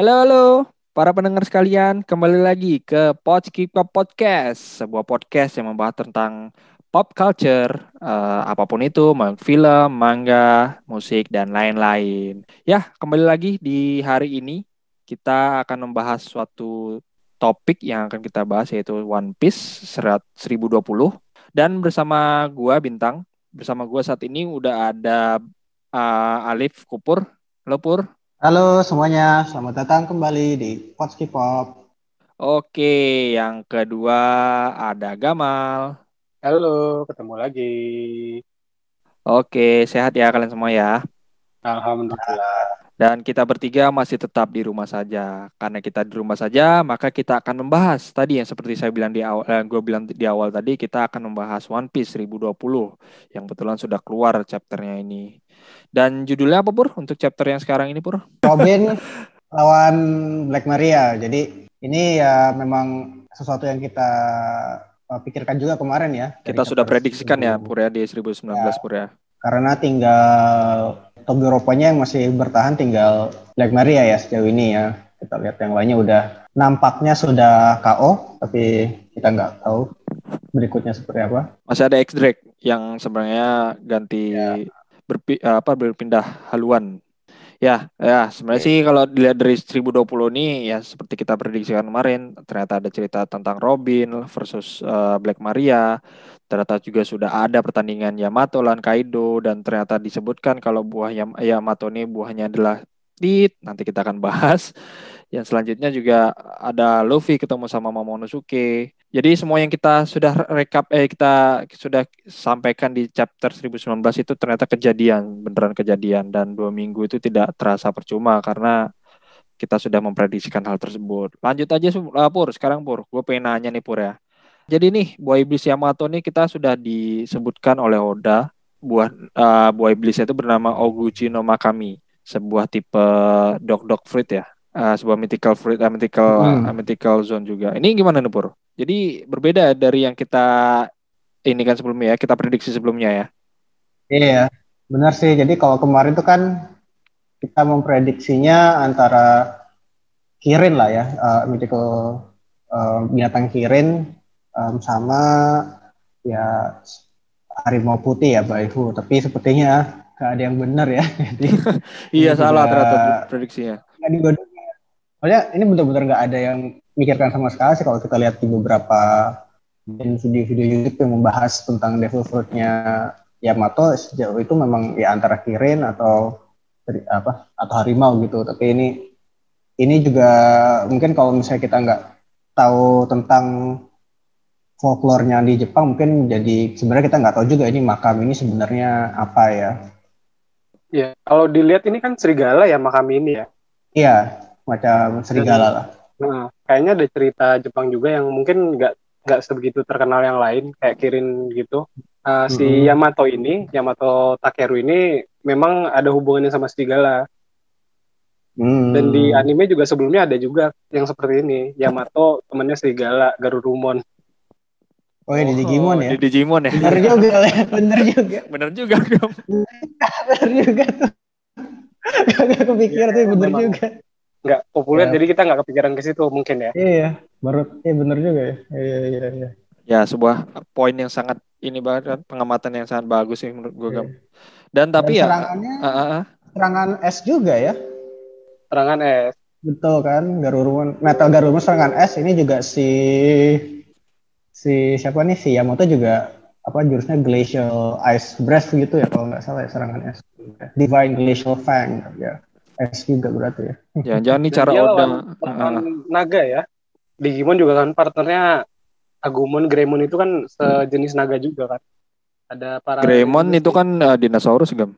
Halo, halo, para pendengar sekalian, kembali lagi ke Pop Podcast, sebuah podcast yang membahas tentang pop culture, uh, apa pun itu, film, manga, musik, dan lain-lain. Ya, kembali lagi di hari ini, kita akan membahas suatu topik yang akan kita bahas, yaitu One Piece serat 1020. Dan bersama gua, Bintang, bersama gua saat ini udah ada uh, Alif Kupur. Halo, Pur. Halo semuanya, selamat datang kembali di Potski Pop. Oke, yang kedua ada Gamal. Halo, ketemu lagi. Oke, sehat ya kalian semua ya. Alhamdulillah. Dan kita bertiga masih tetap di rumah saja. Karena kita di rumah saja, maka kita akan membahas tadi yang seperti saya bilang di awal, eh, gue bilang di awal tadi, kita akan membahas One Piece 1020 yang kebetulan sudah keluar chapternya ini. Dan judulnya apa Pur untuk chapter yang sekarang ini Pur? Robin lawan Black Maria. Jadi ini ya memang sesuatu yang kita Uh, pikirkan juga kemarin ya. Kita sudah prediksikan ya Pur ya di 2019 ya, Pur ya. Karena tinggal top Eropanya yang masih bertahan tinggal Black Maria ya sejauh ini ya. Kita lihat yang lainnya udah nampaknya sudah KO tapi kita nggak tahu berikutnya seperti apa. Masih ada X Drake yang sebenarnya ganti ya. Berpi, apa berpindah haluan Ya, ya sebenarnya okay. sih kalau dilihat dari 1020 ini ya seperti kita prediksikan kemarin, ternyata ada cerita tentang Robin versus uh, Black Maria. Ternyata juga sudah ada pertandingan Yamato lawan Kaido dan ternyata disebutkan kalau buah Yamato ini buahnya adalah Tit. Nanti kita akan bahas. Yang selanjutnya juga ada Luffy ketemu sama Momonosuke. Jadi semua yang kita sudah rekap eh kita sudah sampaikan di chapter 1019 itu ternyata kejadian, beneran kejadian dan dua minggu itu tidak terasa percuma karena kita sudah memprediksikan hal tersebut. Lanjut aja uh, Pur, sekarang Pur, gue pengen nanya nih Pur ya. Jadi nih buah iblis Yamato nih kita sudah disebutkan oleh Oda buah uh, buah iblis itu bernama Oguchi no Makami, sebuah tipe dog dog fruit ya. Uh, sebuah mythical fruit, uh, mythical, hmm. uh, mythical zone juga. Ini gimana nih Pur? Jadi berbeda dari yang kita ini kan sebelumnya ya, kita prediksi sebelumnya ya. Iya, benar sih. Jadi kalau kemarin itu kan kita memprediksinya antara Kirin lah ya, uh, mythical uh, binatang Kirin um, sama ya harimau putih ya Baihu. Tapi sepertinya gak ada yang benar ya. Jadi iya salah ternyata prediksinya. Nggak digodok. Soalnya ini benar-benar nggak ada yang mikirkan sama sekali sih kalau kita lihat di beberapa video-video YouTube yang membahas tentang devil fruitnya Yamato. Sejauh itu memang ya antara Kirin atau apa atau harimau gitu. Tapi ini ini juga mungkin kalau misalnya kita nggak tahu tentang folklore-nya di Jepang mungkin jadi sebenarnya kita nggak tahu juga ini makam ini sebenarnya apa ya. Ya kalau dilihat ini kan serigala ya makam ini ya? Iya macam serigala lah Nah, kayaknya ada cerita Jepang juga yang mungkin nggak nggak sebegitu terkenal yang lain kayak Kirin gitu. Uh, si mm-hmm. Yamato ini, Yamato Takeru ini memang ada hubungannya sama serigala. Hmm. Dan di anime juga sebelumnya ada juga yang seperti ini. Yamato temannya serigala Garurumon. Oh, ya, di Digimon ya? Di Digimon ya. Bener juga ya, bener juga. bener juga, bener juga tuh. Gak kepikiran ya, tuh bener memang. juga nggak populer ya. jadi kita nggak kepikiran ke situ mungkin ya. Iya baru iya benar juga ya. Iya iya iya. Ya sebuah poin yang sangat ini banget kan pengamatan yang sangat bagus sih menurut gue iya. dan tapi dan ya serangannya uh, uh, uh. serangan S juga ya? Serangan S. Betul kan Garurumon metal Garurumon serangan S ini juga si si siapa nih si Yamato juga apa jurusnya glacial ice breath gitu ya kalau nggak salah ya serangan S. Divine glacial fang ya S juga berarti ya. Jangan-jangan nih cara Oda uh, naga ya. Digimon juga kan partnernya Agumon, Greymon itu kan sejenis naga juga kan. Ada para Greymon itu kan uh, dinosaurus gam.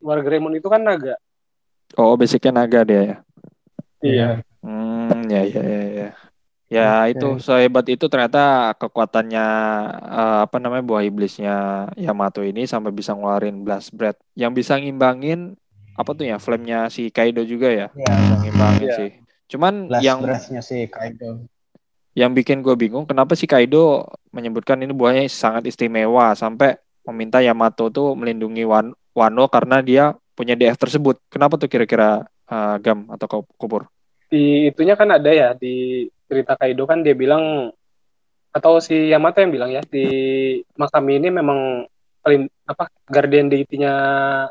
War Greymon itu kan naga. Oh, basicnya naga dia ya. Iya. Hmm, ya ya ya ya. Ya okay. itu sehebat itu ternyata kekuatannya uh, apa namanya buah iblisnya Yamato ini sampai bisa ngeluarin blast breath yang bisa ngimbangin apa tuh ya flame-nya si Kaido juga ya, ya. ngimbangin ya. sih. Cuman Blast yang si Kaido. Yang bikin gue bingung kenapa si Kaido menyebutkan ini buahnya sangat istimewa sampai meminta Yamato tuh melindungi Wan Wano karena dia punya DF tersebut. Kenapa tuh kira-kira uh, Gam atau Kubur? di itunya kan ada ya di cerita Kaido kan dia bilang atau si Yamato yang bilang ya di Makami ini memang paling apa guardian deity-nya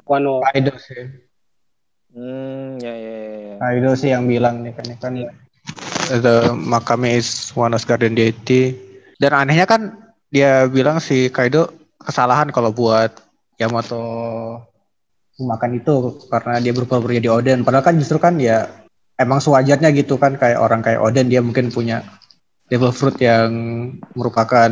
Wano. Kaido sih. Hmm, ya ya ya. Kaido sih yang bilang nih kan kan the Makami is Wano's guardian deity. Dan anehnya kan dia bilang si Kaido kesalahan kalau buat Yamato makan itu karena dia berpura-pura jadi Oden. Padahal kan justru kan ya emang sewajarnya gitu kan kayak orang kayak Oden dia mungkin punya devil fruit yang merupakan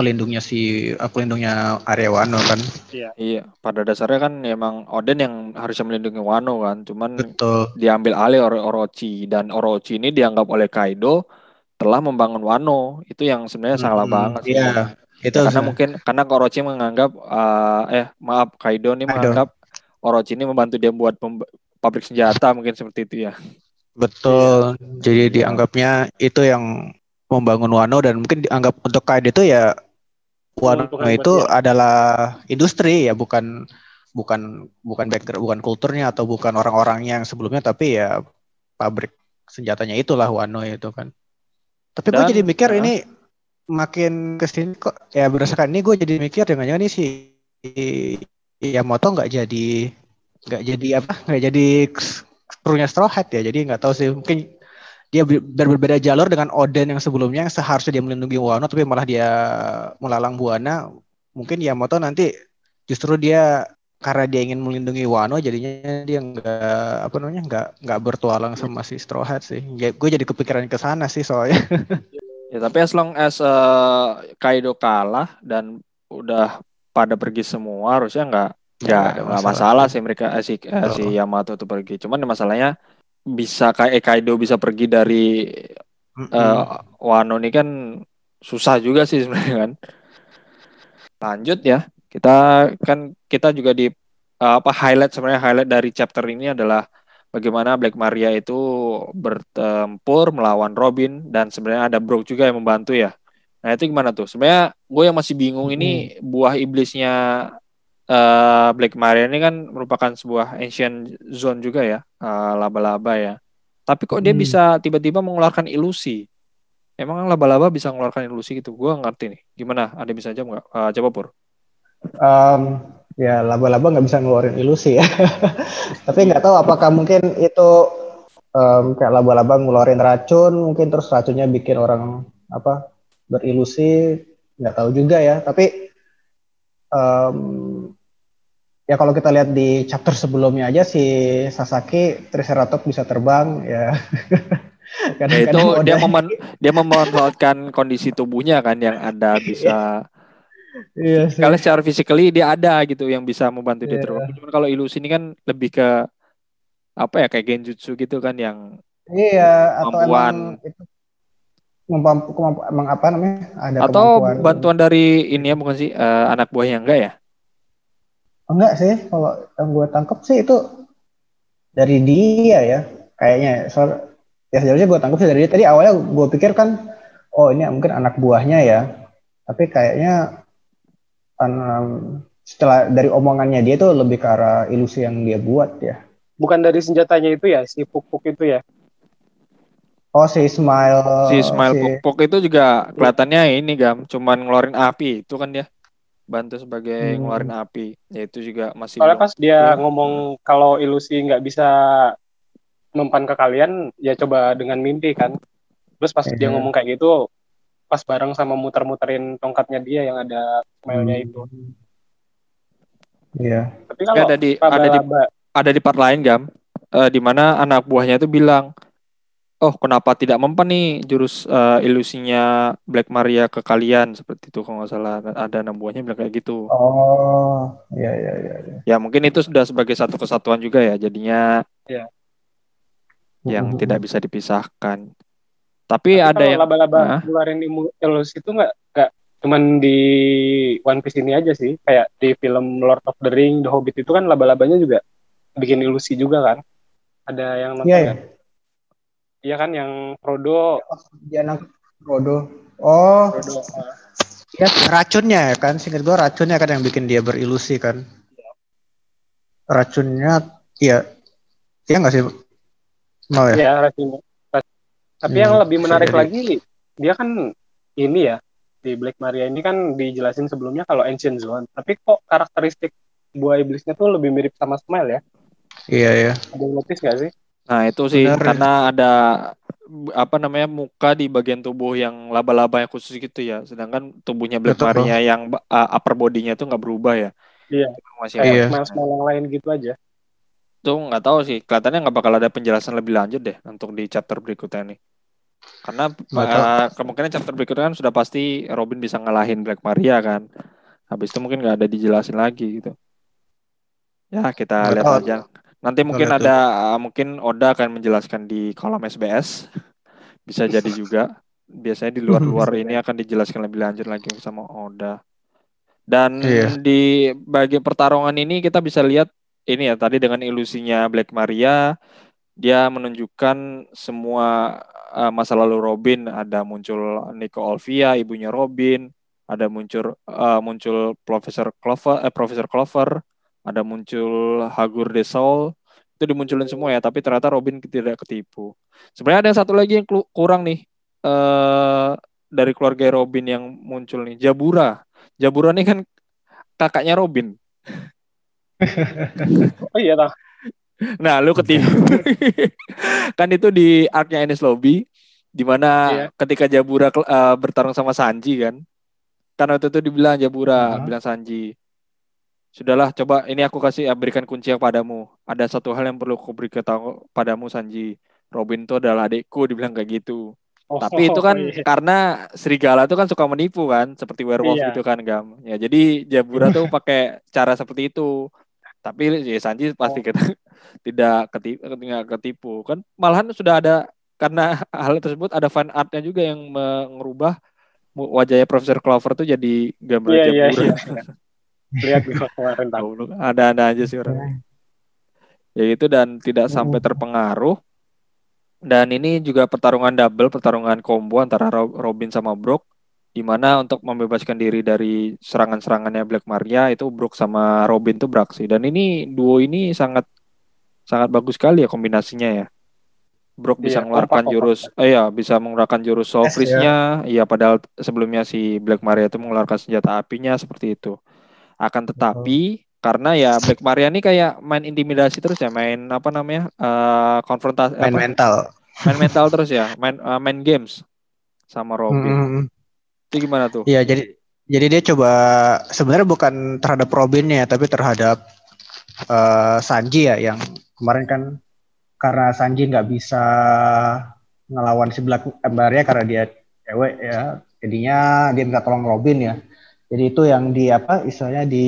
pelindungnya si uh, pelindungnya area Wano kan. Iya. Iya, pada dasarnya kan emang Oden yang harusnya melindungi Wano kan, cuman Betul. diambil alih oleh Orochi dan Orochi ini dianggap oleh Kaido telah membangun Wano. Itu yang sebenarnya salah Hmm, banget sih. Iya. Itu karena mungkin karena Orochi menganggap uh, eh maaf Kaido ini Kaido. menganggap Orochi ini membantu dia buat pabrik senjata mungkin seperti itu ya. betul. Jadi Iya. dianggapnya itu yang membangun Wano dan mungkin dianggap untuk Kaido itu ya Wano buat itu dia. adalah industri ya bukan bukan bukan background bukan kulturnya atau bukan orang-orangnya yang sebelumnya tapi ya pabrik senjatanya itulah Wano itu kan. Tapi gue jadi mikir ya. ini makin ke sini kok ya berdasarkan ini gue jadi mikir jangan-jangan ini si Yamato nggak jadi nggak jadi apa nggak jadi krunya Straw Hat ya jadi nggak tahu sih mungkin dia ber- ber- berbeda jalur dengan Oden yang sebelumnya yang seharusnya dia melindungi Wano tapi malah dia melalang buana mungkin Yamato nanti justru dia karena dia ingin melindungi Wano jadinya dia nggak apa namanya nggak nggak bertualang sama si Straw Hat sih ya, gue jadi kepikiran ke sana sih soalnya Ya tapi as long as uh, Kaido kalah dan udah pada pergi semua harusnya nggak Ya, nggak masalah. masalah sih mereka eh, si, eh, si Oh. Yamato itu pergi. Cuman masalahnya bisa kayak Kaido bisa pergi dari Mm-mm. eh, Wano ini kan susah juga sih sebenarnya kan. Lanjut ya. Kita kan kita juga di eh, apa highlight sebenarnya highlight dari chapter ini adalah bagaimana Black Maria itu bertempur melawan Robin dan sebenarnya ada Brook juga yang membantu ya. Nah itu gimana tuh? Sebenarnya gue yang masih bingung ini buah iblisnya eh, Black Maria ini kan merupakan sebuah ancient zone juga ya, eh, laba-laba ya. Tapi kok dia Hmm. bisa tiba-tiba mengeluarkan ilusi? Emang laba-laba bisa mengeluarkan ilusi gitu? Gue ngerti nih. Gimana? Ada bisa aja nggak? Eh, coba pur. Em, ya laba-laba nggak bisa ngeluarin ilusi ya. Tapi nggak tahu apakah mungkin itu em, kayak laba-laba ngeluarin racun, mungkin terus racunnya bikin orang apa berilusi, nggak tahu juga ya. Tapi em, ya kalau kita lihat di chapter sebelumnya aja si Sasaki Triceratops bisa terbang ya. Ya, itu dia meman- dia memanfaatkan kondisi tubuhnya kan yang ada bisa Iya kalau secara physically dia ada gitu yang bisa membantu dia Iya. terbang. Cuman kalau ilusi ini kan lebih ke apa ya kayak genjutsu gitu kan yang Iya, atau Kemampuan. emang itu kemampu, kemampu, emang apa namanya? Ada atau kemampuan. bantuan dari ini ya bukan sih eh, anak buahnya enggak ya? Enggak sih, kalau yang gue tangkap sih itu dari dia ya, kayaknya. Soal ya sebenarnya gue tangkap sih dari dia. Tadi awalnya gue pikir kan, oh ini mungkin anak buahnya ya. Tapi kayaknya um, setelah dari omongannya dia tuh lebih ke arah ilusi yang dia buat ya. Bukan dari senjatanya itu ya, si puk-puk itu ya. Oh si Smile, si Smile si- Pokpok itu juga kelihatannya ini gam cuman ngeluarin api itu kan dia bantu sebagai Hmm. ngeluarin api ya itu juga masih Soalnya pas dia belum. ngomong kalau ilusi nggak bisa mempan ke kalian, ya coba dengan mimpi kan. Terus pas dia Iya. ngomong kayak gitu, pas bareng sama muter-muterin tongkatnya dia yang ada smile-nya Hmm. itu. Iya. Tapi Tapi kalau ada di ada di ada di part lain gam eh, di mana anak buahnya itu bilang oh kenapa tidak mempan nih jurus eh, ilusinya Black Maria ke kalian seperti itu kalau nggak salah ada anak buahnya bilang kayak gitu Oh, iya iya iya. iya. ya mungkin itu sudah sebagai satu kesatuan juga ya jadinya Iya. yang Mhm. tidak bisa dipisahkan tapi, tapi ada kalau yang laba-laba Hah? ngeluarin ilusi itu nggak nggak cuman di One Piece ini aja sih. Kayak di film Lord of the Ring, The Hobbit itu kan laba-labanya juga bikin ilusi juga kan. Ada yang nonton Iya ya. Iya kan yang Frodo, Dia anak Frodo. Oh, Frodo uh, ya racunnya ya kan. Singkat gua racunnya kan yang bikin dia berilusi kan. Racunnya, iya. Iya nggak sih? Nol ya? Iya, Rational. Tapi Hmm, yang lebih menarik jadi. lagi, dia kan ini ya, di Black Maria ini kan dijelasin sebelumnya kalau Ancient Zone. Tapi kok karakteristik buah iblisnya tuh lebih mirip sama Smile ya? Iya ya. Ada yang notice gak sih? Nah, itu sih Benar. karena ada apa namanya muka di bagian tubuh yang laba-laba yang khusus gitu ya. Sedangkan tubuhnya Black Betul. Maria yang ba- uh, upper body-nya tuh nggak berubah ya. Iya. Masih Kayak Iya. Yang lain gitu aja. tuh nggak tahu sih. Kelihatannya nggak bakal ada penjelasan lebih lanjut deh untuk di chapter berikutnya nih. Karena uh, kemungkinan chapter berikutnya kan sudah pasti Robin bisa ngalahin Black Maria kan. Habis itu mungkin nggak ada dijelasin lagi gitu. Ya kita Nggak lihat aja. Nanti mungkin lihat ada uh, mungkin Oda akan menjelaskan di kolom SBS. Bisa jadi juga. Biasanya di luar-luar ini akan dijelaskan lebih lanjut lagi sama Oda. Dan Iya. di bagian pertarungan ini kita bisa lihat ini ya tadi dengan ilusinya Black Maria dia menunjukkan semua uh, masa lalu Robin ada muncul Nico Olvia ibunya Robin ada muncul uh, muncul Profesor Clover eh, Profesor Clover ada muncul Hagur de Saul itu dimunculin semua ya tapi ternyata Robin tidak ketipu sebenarnya ada yang satu lagi yang kurang nih eh dari keluarga Robin yang muncul nih Jabura Jabura nih kan kakaknya Robin Oh iya, tah. Nah, lu ketipu. kan itu di arc-nya Enies Lobby di mana Iya. ketika Jabura eh, bertarung sama Sanji kan. Kan waktu itu dibilang Jabura, Mhm. bilang Sanji. Sudahlah, coba ini aku kasih eh, berikan kunci yang padamu. Ada satu hal yang perlu aku beri tahu padamu Sanji. Robin itu adalah adikku, dibilang kayak gitu. Oh, Tapi itu kan iya. karena serigala itu kan suka menipu kan, seperti werewolf Iya. gitu kan, Gam. Ya, jadi Jabura tuh pakai cara seperti itu. Tapi ya Sanji pasti Oh. kita tidak ketipu, tidak ketipu. Kan malahan sudah ada karena hal tersebut ada fan artnya juga yang mengubah wajahnya Profesor Clover tuh jadi gambar Iya, iya, Jabura. iya. Lihat kemarin tahu. Goblok, Ada-ada aja sih orang. Ya itu dan tidak sampai terpengaruh. Dan ini juga pertarungan double, pertarungan combo antara Ro- Robin sama Brook di mana untuk membebaskan diri dari serangan-serangannya Black Maria itu Brook sama Robin tuh beraksi. Dan ini duo ini sangat sangat bagus sekali ya kombinasinya ya. Brook bisa Iya, mengeluarkan kompak, jurus, eh ya bisa mengeluarkan jurus Soul Yes, iya padahal sebelumnya si Black Maria itu mengeluarkan senjata apinya seperti itu. Akan tetapi karena ya Black Maria ini kayak main intimidasi terus ya, main apa namanya? eh konfrontasi Main apa? mental. main mental terus ya, main eh, main games sama Robin. Hmm. Itu gimana tuh? Iya, jadi jadi dia coba sebenarnya bukan terhadap Robinnya tapi terhadap eh, Sanji ya yang kemarin kan karena Sanji nggak bisa ngelawan si Black Maria karena dia cewek ya jadinya dia minta tolong Robin ya jadi itu yang di apa istilahnya di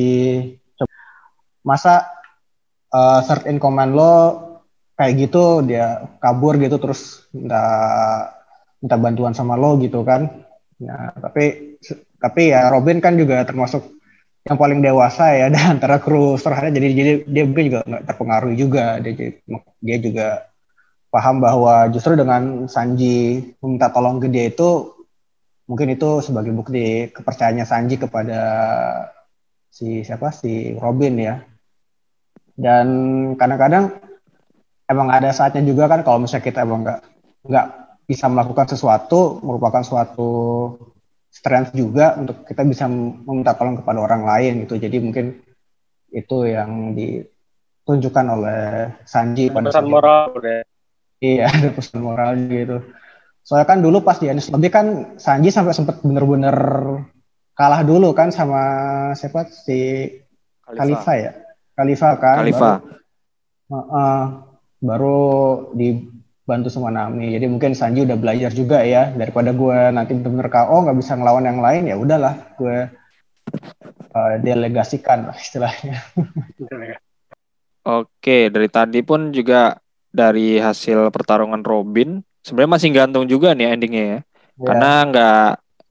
masa eh, third in command lo kayak gitu dia kabur gitu terus minta minta bantuan sama lo gitu kan. Nah tapi tapi ya Robin kan juga termasuk yang paling dewasa ya dan antara kru serahnya. Jadi jadi dia mungkin juga nggak terpengaruh juga. Dia dia juga paham bahwa justru dengan Sanji meminta tolong ke dia itu mungkin itu sebagai bukti kepercayaannya Sanji kepada si siapa si Robin ya dan kadang-kadang emang ada saatnya juga kan kalau misalnya kita emang nggak nggak bisa melakukan sesuatu merupakan suatu strength juga untuk kita bisa meminta tolong kepada orang lain gitu jadi mungkin itu yang ditunjukkan oleh Sanji pada Pesan moral udah. Iya, ada pesan moral gitu. Soalnya kan dulu pas di Anis Lobby kan Sanji sampai sempat bener-bener kalah dulu kan sama siapa si Khalifa ya. Khalifa kan. Khalifa. Baru, Heeh, baru dibantu sama Nami. Jadi mungkin Sanji udah belajar juga ya daripada gue nanti bener-bener KO nggak bisa ngelawan yang lain ya udahlah gue eh, delegasikan lah istilahnya. Oke, dari tadi pun juga dari hasil pertarungan Robin, sebenarnya masih gantung juga nih endingnya ya. Karena nggak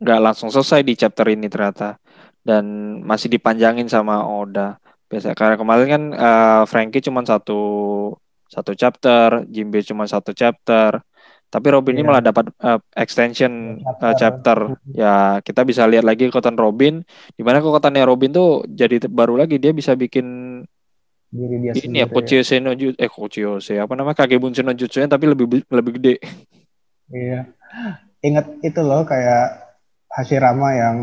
nggak langsung selesai di chapter ini ternyata dan masih dipanjangin sama Oda. Biasa karena kemarin kan eh, Frankie cuma satu satu chapter, Jimbe cuma satu chapter. Tapi Robin ini Iya. malah dapat eh, extension eh, Chapter. chapter. Ya, kita bisa lihat lagi kekuatan Robin di mana kekuatannya Robin tuh jadi baru lagi dia bisa bikin diri dia Ini sendiri. ya Kochiyose no Jutsu, eh Kochiyose, apa namanya Kagebunshi no Jutsunya tapi lebih lebih gede. Iya. Ingat itu loh kayak Hashirama yang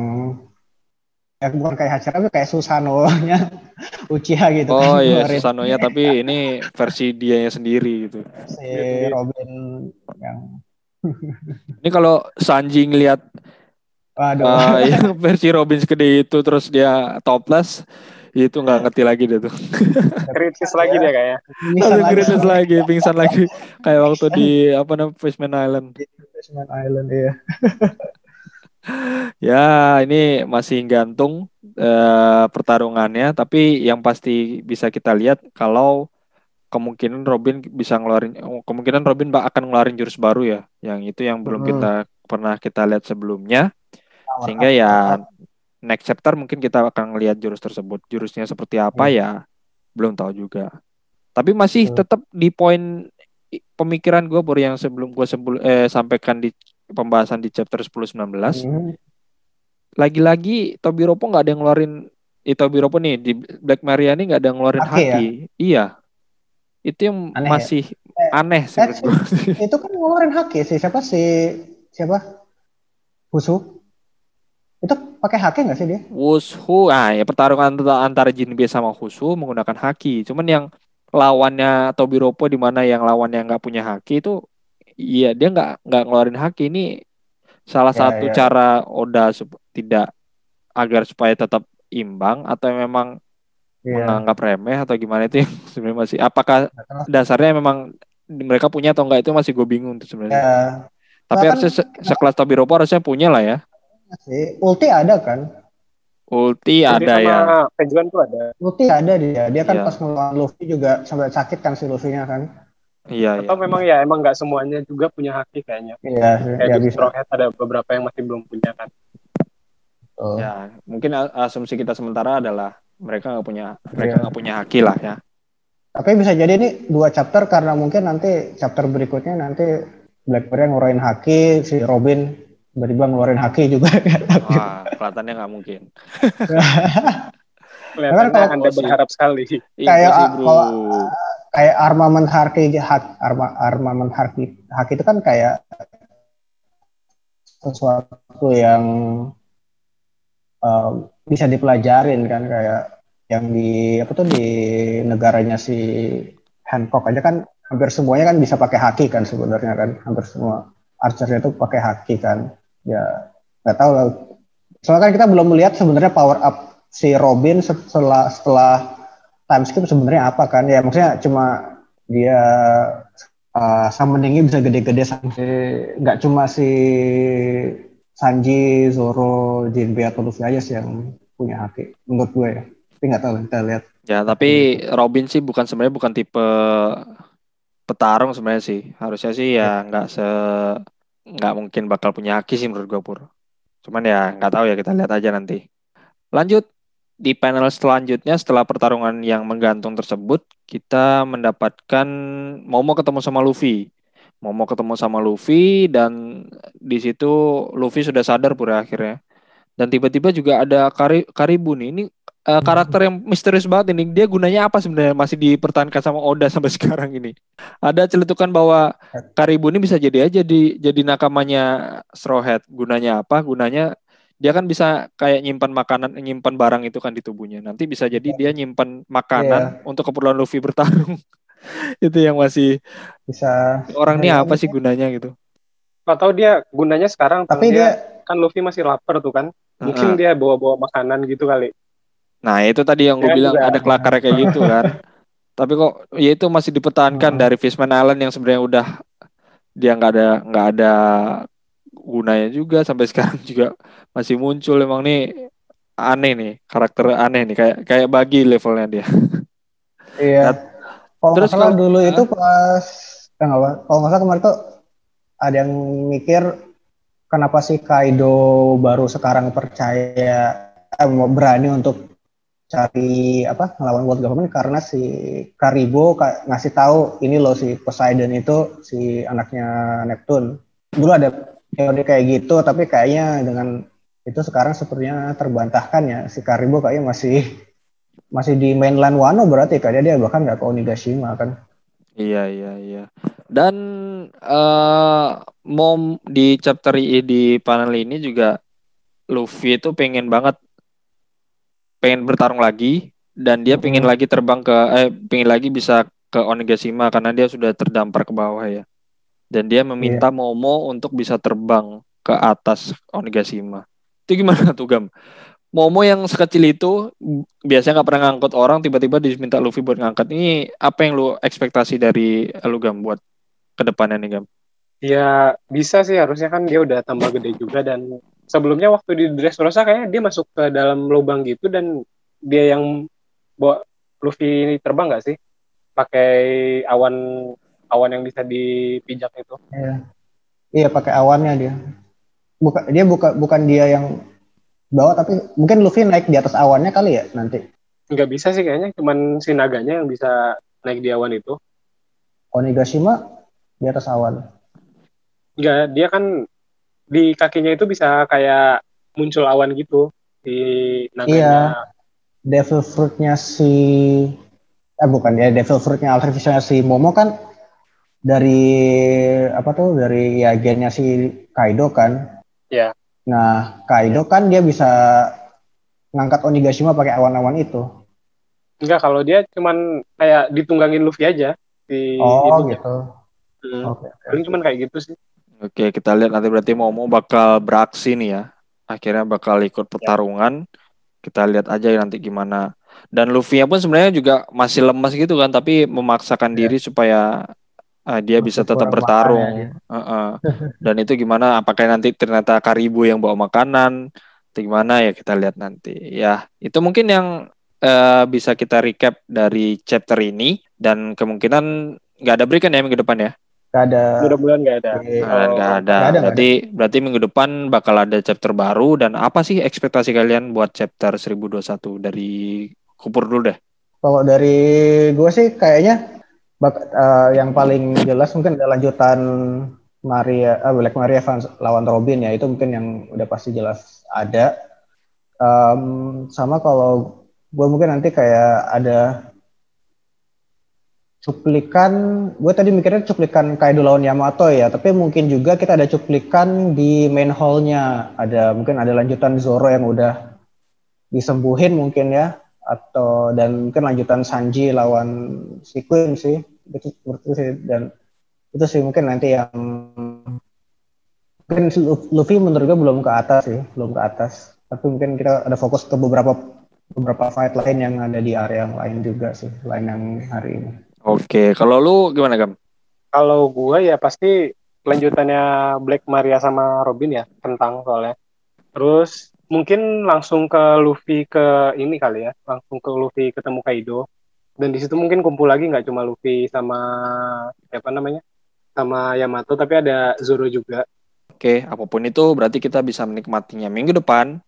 ya bukan kayak Hashirama kayak Susano-nya Uchiha gitu Oh kan. iya, Susanoya tapi ini versi dianya sendiri gitu. si Robin yang Ini kalau Sanji ngelihat waduh uh, yang versi Robin segede itu terus dia topless, itu nggak ngerti lagi dia tuh. kritis lagi dia lagi kritis lagi, pingsan lagi kayak waktu di apa namanya Fishman Island. Fishman Island iya. Ya, ini masih gantung eh, pertarungannya, tapi yang pasti bisa kita lihat kalau kemungkinan Robin bisa ngeluarin kemungkinan Robin bak- akan ngeluarin jurus baru ya. Yang itu yang belum Hmm. kita pernah kita lihat sebelumnya. Sehingga ya. Next chapter mungkin kita akan ngelihat jurus tersebut. Jurusnya seperti apa Hmm. ya belum tahu juga. Tapi masih Hmm. tetap di poin pemikiran gue baru yang sebelum gue sebelum eh, sampaikan di pembahasan di chapter 10-19 Hmm. lagi-lagi Tobiropo nggak ada yang ngeluarin eh, Tobiropo nih di Black Maria ini nggak ada yang ngeluarin Haki ya? haki. Iya. Itu yang Aneh ya? masih aneh sih Eh, menurut gua. itu kan ngeluarin haki sih siapa si siapa Husu itu pakai haki nggak sih dia Wushu, ah ya pertarungan antara, Jinbe sama Husu menggunakan haki. Cuman yang lawannya Tobiropo di mana yang lawannya nggak punya haki itu, iya dia nggak nggak ngeluarin haki ini salah Ya, satu ya. cara Oda tidak agar supaya tetap imbang atau memang Iya. menganggap remeh atau gimana itu yang sebenarnya masih apakah dasarnya memang mereka punya atau enggak itu masih gue bingung tuh sebenarnya. ya Tapi Bahkan- harusnya se- sekelas Tobiropo harusnya punya lah ya. Sih ulti ada kan Ulti Jadi ada ya. Pejuan tuh ada ulti ada dia dia kan Iya. pas ngelawan Luffy juga sampai sakit kan si Luffy-nya kan Iya, iya. atau memang ya emang nggak semuanya juga punya haki kayaknya iya kayak ya di Hat ada beberapa yang masih belum punya kan Tuh. Ya, mungkin asumsi kita sementara adalah mereka nggak punya mereka Iya. nggak punya haki lah ya. tapi bisa jadi ini dua chapter karena mungkin nanti chapter berikutnya nanti Blackberry ngeluarin haki si Robin tiba-tiba ngeluarin haki juga Wah, kelihatannya nggak mungkin. kelihatannya kalau- anda berharap sekali Kayak, ah, bro. kalau- kayak armament haki hak arma, armament haki haki itu kan kayak sesuatu yang um, bisa dipelajarin kan kayak yang di apa tuh di negaranya si Hancock aja kan hampir semuanya kan bisa pakai haki kan sebenarnya kan hampir semua archernya itu pakai haki kan ya nggak tahu lah. Soalnya kan kita belum melihat sebenarnya power up si Robin setelah setelah time skip sebenarnya apa kan. Ya maksudnya cuma dia uh, summoningnya bisa gede-gede sampai nggak cuma si Sanji, Zoro, Jinbe atau Luffy aja sih yang punya haki menurut gue ya. Tapi nggak tahu kita lihat. Ya, tapi Robin sih bukan sebenarnya bukan tipe petarung sebenarnya sih. Harusnya sih ya. nggak se nggak mungkin bakal punya haki sih menurut gue pur. Cuman ya nggak tahu ya kita lihat aja nanti. Lanjut di panel selanjutnya setelah pertarungan yang menggantung tersebut kita mendapatkan Momo ketemu sama Luffy. Momo ketemu sama Luffy dan di situ Luffy sudah sadar pura akhirnya. Dan tiba-tiba juga ada Kari, Karibu nih. Ini eh, karakter yang misterius banget ini. Dia gunanya apa sebenarnya masih dipertahankan sama Oda sampai sekarang ini. Ada celetukan bahwa Karibu ini bisa jadi aja di jadi nakamanya Straw Hat. Gunanya apa? Gunanya dia kan bisa kayak nyimpan makanan, nyimpan barang itu kan di tubuhnya. Nanti bisa jadi dia nyimpan makanan untuk keperluan Luffy bertarung. itu yang masih bisa orang ini Nah, apa sih gunanya gitu. tahu dia gunanya sekarang tapi dia, dia kan Luffy masih lapar tuh kan mungkin dia bawa-bawa makanan gitu kali Nah itu tadi yang gue Ya, bilang juga. ada kelakar kayak gitu kan. Tapi kok ya itu masih dipertahankan Hmm. dari Fishman Island yang sebenarnya udah dia nggak ada nggak ada gunanya juga sampai sekarang juga masih muncul emang nih aneh nih karakter aneh nih kayak kayak bagi levelnya dia. Iya. Nah, Kalau terus kalau- dulu itu pas ya nggak apa. Kalau nggak salah kemarin tuh ada yang mikir kenapa sih Kaido baru sekarang percaya eh, mau berani untuk cari apa ngelawan world government karena si Karibo ka- ngasih tahu ini loh si Poseidon itu si anaknya Neptune. Dulu ada teori kayak gitu tapi kayaknya dengan itu sekarang sepertinya terbantahkan ya si Karibo kayaknya masih masih di mainland Wano berarti kan dia bahkan nggak ke Onigashima kan. Iya iya iya. Dan uh, mom di chapter I di panel ini juga Luffy itu pengen banget pengen bertarung lagi dan dia pengen lagi terbang ke eh pengen lagi bisa ke Onigashima karena dia sudah terdampar ke bawah ya. Dan dia meminta yeah. Momo untuk bisa terbang ke atas Onigashima. Itu gimana tuh Gam? Momo yang sekecil itu biasanya nggak pernah ngangkut orang tiba-tiba diminta Luffy buat ngangkat ini apa yang lu ekspektasi dari lu Gam buat ke depannya nih Gam? Ya bisa sih harusnya kan dia udah tambah gede juga dan sebelumnya waktu di Dressrosa kayaknya dia masuk ke dalam lubang gitu dan dia yang bawa Luffy terbang nggak sih? Pakai awan awan yang bisa dipijak itu? Iya, iya pakai awannya dia. Bukan dia bukan bukan dia yang bawah tapi mungkin Luffy naik di atas awannya kali ya nanti. Nggak bisa sih kayaknya cuman si naganya yang bisa naik di awan itu. Onigashima di atas awan. Enggak, dia kan di kakinya itu bisa kayak muncul awan gitu di naganya. Iya. Devil fruitnya si eh bukan ya devil fruitnya artificialnya si Momo kan dari apa tuh dari ya gennya si Kaido kan. Iya. Nah, Kaido kan dia bisa ngangkat Onigashima pakai awan-awan itu. Enggak, kalau dia cuman kayak ditunggangin Luffy aja di Oh, gitu. Hmm. Oke, okay, okay. cuman kayak gitu sih. Oke, kita lihat nanti berarti Momo bakal beraksi nih ya. Akhirnya bakal ikut ya. pertarungan. Ya. Kita lihat aja nanti gimana. Dan Luffy pun sebenarnya juga masih lemas gitu kan, tapi memaksakan ya. diri supaya uh, dia bisa tetap bertarung. Uh -uh. Dan itu gimana? Apakah nanti ternyata Karibu yang bawa makanan? Atau gimana ya kita lihat nanti. Ya, itu mungkin yang uh, bisa kita recap dari chapter ini dan kemungkinan nggak ada break kan ya minggu depan ya? Gak ada. Mudah-mudahan gak ada. Oh, gak ada. Gak ada. Berarti ada. berarti minggu depan bakal ada chapter baru dan apa sih ekspektasi kalian buat chapter 1021 dari Kupur dulu deh. Kalau dari gue sih kayaknya bak uh, yang paling jelas mungkin ada lanjutan Maria uh, Black Maria fans lawan Robin ya itu mungkin yang udah pasti jelas ada um, sama kalau gue mungkin nanti kayak ada cuplikan gue tadi mikirnya cuplikan Kaido lawan Yamato ya tapi mungkin juga kita ada cuplikan di main hallnya. Ada mungkin ada lanjutan Zoro yang udah disembuhin mungkin ya atau dan mungkin lanjutan Sanji lawan si Queen sih. Itu seperti sih dan itu sih mungkin nanti yang mungkin Luffy menurut gue belum ke atas sih belum ke atas. Tapi mungkin kita ada fokus ke beberapa beberapa fight lain yang ada di area yang lain juga sih lain yang hari ini oke kalau lu gimana Gam? Kalau gue ya pasti lanjutannya Black Maria sama Robin ya tentang soalnya. Terus mungkin langsung ke Luffy ke ini kali ya langsung ke Luffy ketemu Kaido. Dan di situ mungkin kumpul lagi nggak cuma Luffy sama siapa namanya? Sama Yamato tapi ada Zoro juga. Oke apa pun itu berarti kita bisa menikmatinya minggu depan.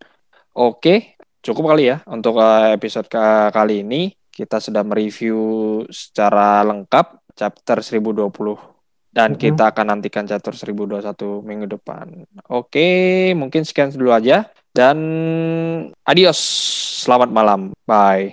Oke cukup kali ya untuk eh, episode kali ini kita sudah mereview secara lengkap chapter 1020 dan mm-hmm. kita akan nantikan chapter 1021 minggu depan. Oke, mungkin sekian dulu aja dan adios. Selamat malam. Bye.